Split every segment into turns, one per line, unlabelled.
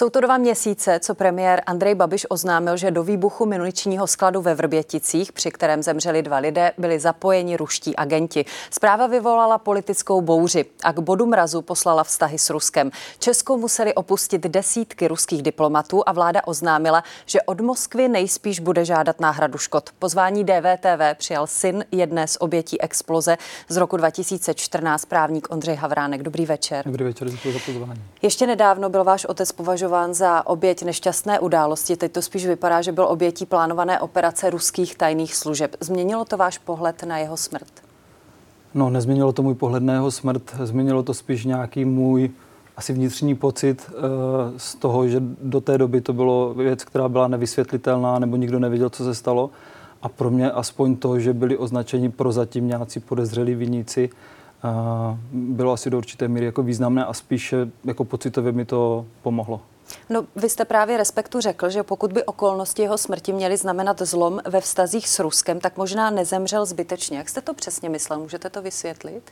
Jsou to dva měsíce, co premiér Andrej Babiš oznámil, že do výbuchu muničního skladu ve Vrběticích, při kterém zemřeli dva lidé, byli zapojeni ruští agenti. Zpráva vyvolala politickou bouři a k bodu mrazu poslala vztahy s Ruskem. Česko museli opustit desítky ruských diplomatů a vláda oznámila, že od Moskvy nejspíš bude žádat náhradu škod. Pozvání DVTV přijal syn jedné z obětí exploze z roku 2014, právník Ondřej Havránek. Dobrý večer.
Dobrý večer, děkuji za pozvání.
Ještě nedávno byl váš otec považován za oběť nešťastné události. Teď to spíš vypadá, že byl obětí plánované operace ruských tajných služeb. Změnilo to váš pohled na jeho smrt?
No, nezměnilo to můj pohled na jeho smrt, změnilo to spíš nějaký můj asi vnitřní pocit uh, z toho, že do té doby to bylo věc, která byla nevysvětlitelná, nebo nikdo nevěděl, co se stalo. A pro mě aspoň to, že byli označeni prozatím nějací podezřelí viníci, bylo asi do určité míry jako významné a spíše jako pocitově mi to pomohlo.
No, vy jste právě Respektu řekl, že pokud by okolnosti jeho smrti měly znamenat zlom ve vztazích s Ruskem, tak možná nezemřel zbytečně. Jak jste to přesně myslel? Můžete to vysvětlit?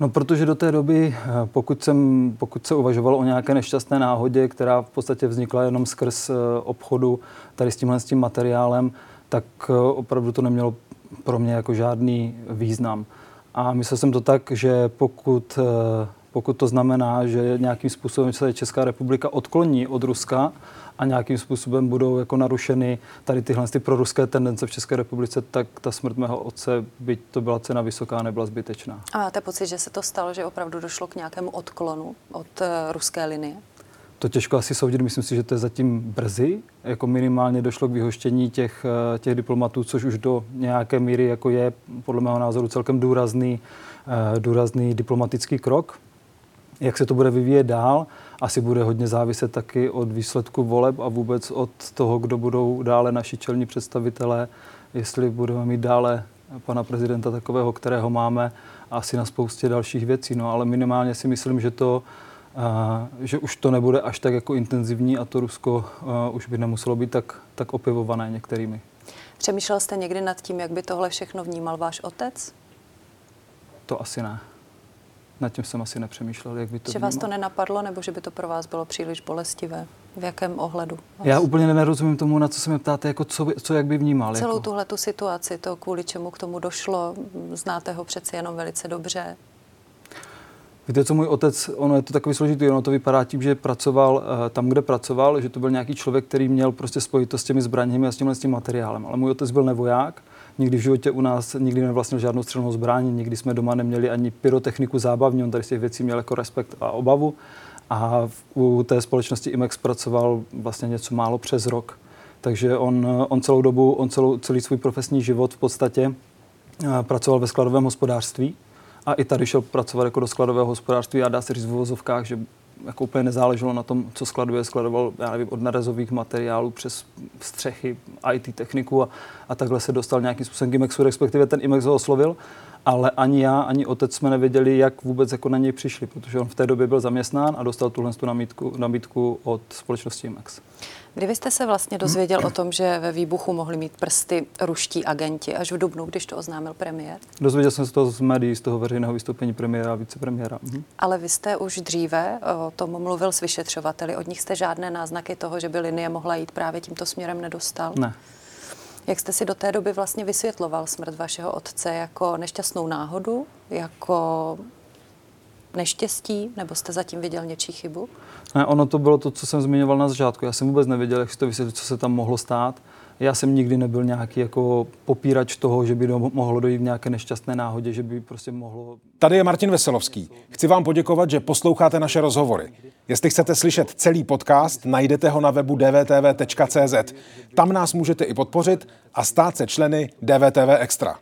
No, protože do té doby, eh, pokud, jsem, pokud se uvažovalo o nějaké nešťastné náhodě, která v podstatě vznikla jenom skrz eh, obchodu tady s tímhle s tím materiálem, tak eh, opravdu to nemělo pro mě jako žádný význam. A myslel jsem to tak, že pokud, pokud to znamená, že nějakým způsobem se Česká republika odkloní od Ruska a nějakým způsobem budou jako narušeny tady tyhle ty proruské tendence v České republice, tak ta smrt mého otce, byť to byla cena vysoká, nebyla zbytečná.
A máte pocit, že se to stalo, že opravdu došlo k nějakému odklonu od uh, ruské linie?
To těžko asi soudit, myslím si, že to je zatím brzy. Jako minimálně došlo k vyhoštění těch, eh, těch diplomatů, což už do nějaké míry jako je podle mého názoru celkem důrazný, eh, důrazný diplomatický krok. Jak se to bude vyvíjet dál, asi bude hodně záviset taky od výsledku voleb a vůbec od toho, kdo budou dále naši čelní představitelé, jestli budeme mít dále pana prezidenta takového, kterého máme, asi na spoustě dalších věcí. No ale minimálně si myslím, že to že už to nebude až tak jako intenzivní a to Rusko už by nemuselo být tak, tak opivované některými.
Přemýšlel jste někdy nad tím, jak by tohle všechno vnímal váš otec?
To asi ne. Nad tím jsem asi nepřemýšlel, jak by to
Že
vnímal.
vás to nenapadlo, nebo že by to pro vás bylo příliš bolestivé? V jakém ohledu? Vás?
Já úplně nerozumím tomu, na co se mě ptáte, jako co, co jak by vnímal.
Celou
jako.
tuhle tu situaci, to kvůli čemu k tomu došlo, znáte ho přeci jenom velice dobře.
Víte, co můj otec, ono je to takový složitý, ono to vypadá tím, že pracoval uh, tam, kde pracoval, že to byl nějaký člověk, který měl prostě spojitost s těmi zbraněmi a s tímhle s tím materiálem. Ale můj otec byl nevoják, nikdy v životě u nás nikdy nevlastnil žádnou střelnou zbraň, nikdy jsme doma neměli ani pyrotechniku zábavní, on tady z těch věcí měl jako respekt a obavu. A u té společnosti IMEX pracoval vlastně něco málo přes rok. Takže on, on celou dobu, on celou, celý svůj profesní život v podstatě uh, pracoval ve skladovém hospodářství a i tady šel pracovat jako do skladového hospodářství a dá se říct v že jako úplně nezáleželo na tom, co skladuje. Skladoval, já nevím, od narezových materiálů přes střechy, IT techniku a, a takhle se dostal nějakým způsobem k IMEXu, respektive ten IMEX ho oslovil ale ani já, ani otec jsme nevěděli, jak vůbec jako na něj přišli, protože on v té době byl zaměstnán a dostal tuhle tu nabídku, nabídku od společnosti IMEX.
Kdy vy jste se vlastně dozvěděl o tom, že ve výbuchu mohli mít prsty ruští agenti až v Dubnu, když to oznámil premiér?
Dozvěděl jsem se to z médií, z toho veřejného vystoupení premiéra a vicepremiéra. Mhm.
Ale vy jste už dříve o tom mluvil s vyšetřovateli. Od nich jste žádné náznaky toho, že by linie mohla jít právě tímto směrem nedostal?
Ne.
Jak jste si do té doby vlastně vysvětloval smrt vašeho otce jako nešťastnou náhodu, jako neštěstí, nebo jste zatím viděl něčí chybu?
Ne, ono to bylo to, co jsem zmiňoval na začátku. Já jsem vůbec nevěděl, jak si to vysvětlit, co se tam mohlo stát. Já jsem nikdy nebyl nějaký jako popírač toho, že by do, mohlo dojít v nějaké nešťastné náhodě, že by prostě mohlo...
Tady je Martin Veselovský. Chci vám poděkovat, že posloucháte naše rozhovory. Jestli chcete slyšet celý podcast, najdete ho na webu dvtv.cz. Tam nás můžete i podpořit a stát se členy DVTV Extra.